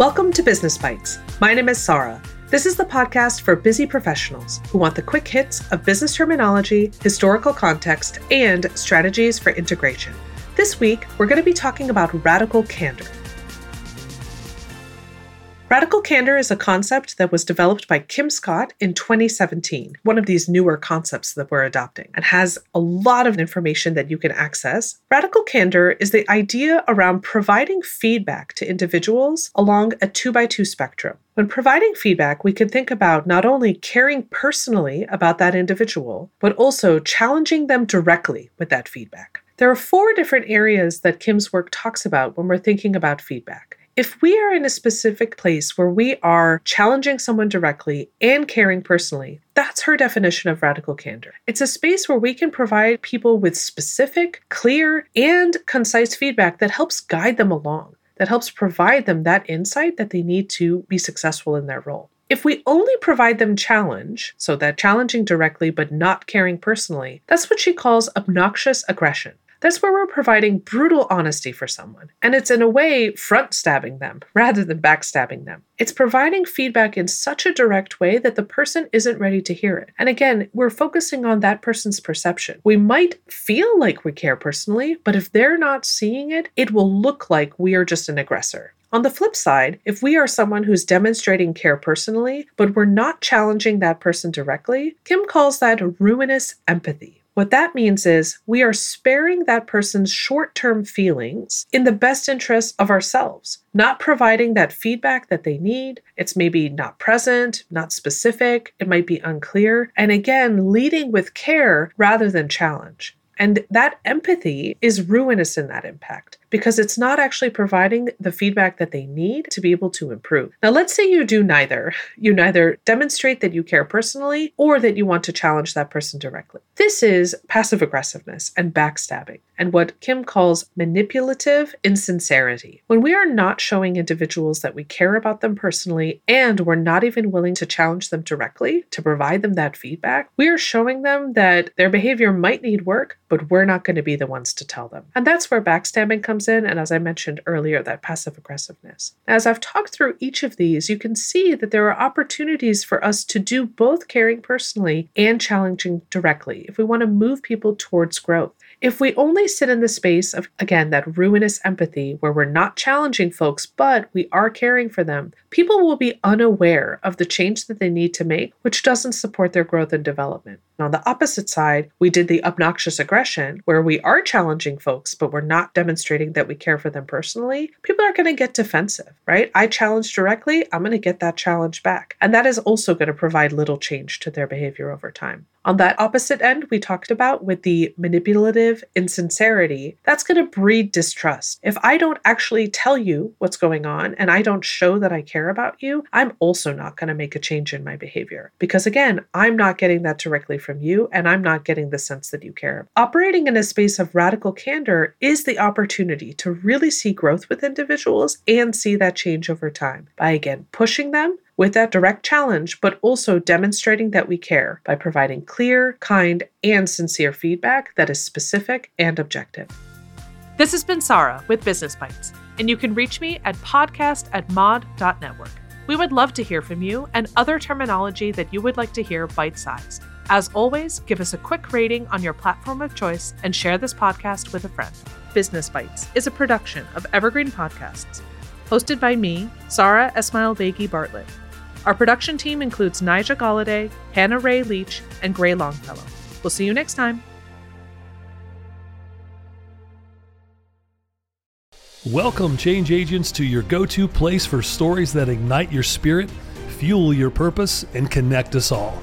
Welcome to Business Bites. My name is Sara. This is the podcast for busy professionals who want the quick hits of business terminology, historical context, and strategies for integration. This week, we're going to be talking about radical candor. Radical candor is a concept that was developed by Kim Scott in 2017, one of these newer concepts that we're adopting, and has a lot of information that you can access. Radical candor is the idea around providing feedback to individuals along a two by two spectrum. When providing feedback, we can think about not only caring personally about that individual, but also challenging them directly with that feedback. There are four different areas that Kim's work talks about when we're thinking about feedback. If we are in a specific place where we are challenging someone directly and caring personally, that's her definition of radical candor. It's a space where we can provide people with specific, clear, and concise feedback that helps guide them along, that helps provide them that insight that they need to be successful in their role. If we only provide them challenge, so that challenging directly but not caring personally, that's what she calls obnoxious aggression. That's where we're providing brutal honesty for someone. And it's in a way front stabbing them rather than backstabbing them. It's providing feedback in such a direct way that the person isn't ready to hear it. And again, we're focusing on that person's perception. We might feel like we care personally, but if they're not seeing it, it will look like we are just an aggressor. On the flip side, if we are someone who's demonstrating care personally, but we're not challenging that person directly, Kim calls that ruinous empathy. What that means is we are sparing that person's short term feelings in the best interest of ourselves, not providing that feedback that they need. It's maybe not present, not specific, it might be unclear. And again, leading with care rather than challenge. And that empathy is ruinous in that impact because it's not actually providing the feedback that they need to be able to improve. Now, let's say you do neither. You neither demonstrate that you care personally or that you want to challenge that person directly. This is passive aggressiveness and backstabbing and what Kim calls manipulative insincerity. When we are not showing individuals that we care about them personally and we're not even willing to challenge them directly to provide them that feedback, we are showing them that their behavior might need work, but we're not going to be the ones to tell them. And that's where backstabbing comes in, and as I mentioned earlier, that passive aggressiveness. As I've talked through each of these, you can see that there are opportunities for us to do both caring personally and challenging directly if we want to move people towards growth. If we only sit in the space of, again, that ruinous empathy where we're not challenging folks, but we are caring for them, people will be unaware of the change that they need to make, which doesn't support their growth and development. And on the opposite side, we did the obnoxious aggression, where we are challenging folks, but we're not demonstrating that we care for them personally. People are going to get defensive, right? I challenge directly, I'm going to get that challenge back. And that is also going to provide little change to their behavior over time. On that opposite end, we talked about with the manipulative insincerity, that's going to breed distrust. If I don't actually tell you what's going on and I don't show that I care about you, I'm also not going to make a change in my behavior. Because again, I'm not getting that directly from from you, and I'm not getting the sense that you care. Operating in a space of radical candor is the opportunity to really see growth with individuals and see that change over time by again pushing them with that direct challenge, but also demonstrating that we care by providing clear, kind, and sincere feedback that is specific and objective. This has been Sara with Business Bites, and you can reach me at podcast at mod.network. We would love to hear from you and other terminology that you would like to hear bite sized. As always, give us a quick rating on your platform of choice and share this podcast with a friend. Business Bites is a production of Evergreen Podcasts, hosted by me, Sara Esmail Begi Bartlett. Our production team includes Nija Galladay, Hannah Ray Leach, and Gray Longfellow. We'll see you next time. Welcome, change agents, to your go to place for stories that ignite your spirit, fuel your purpose, and connect us all.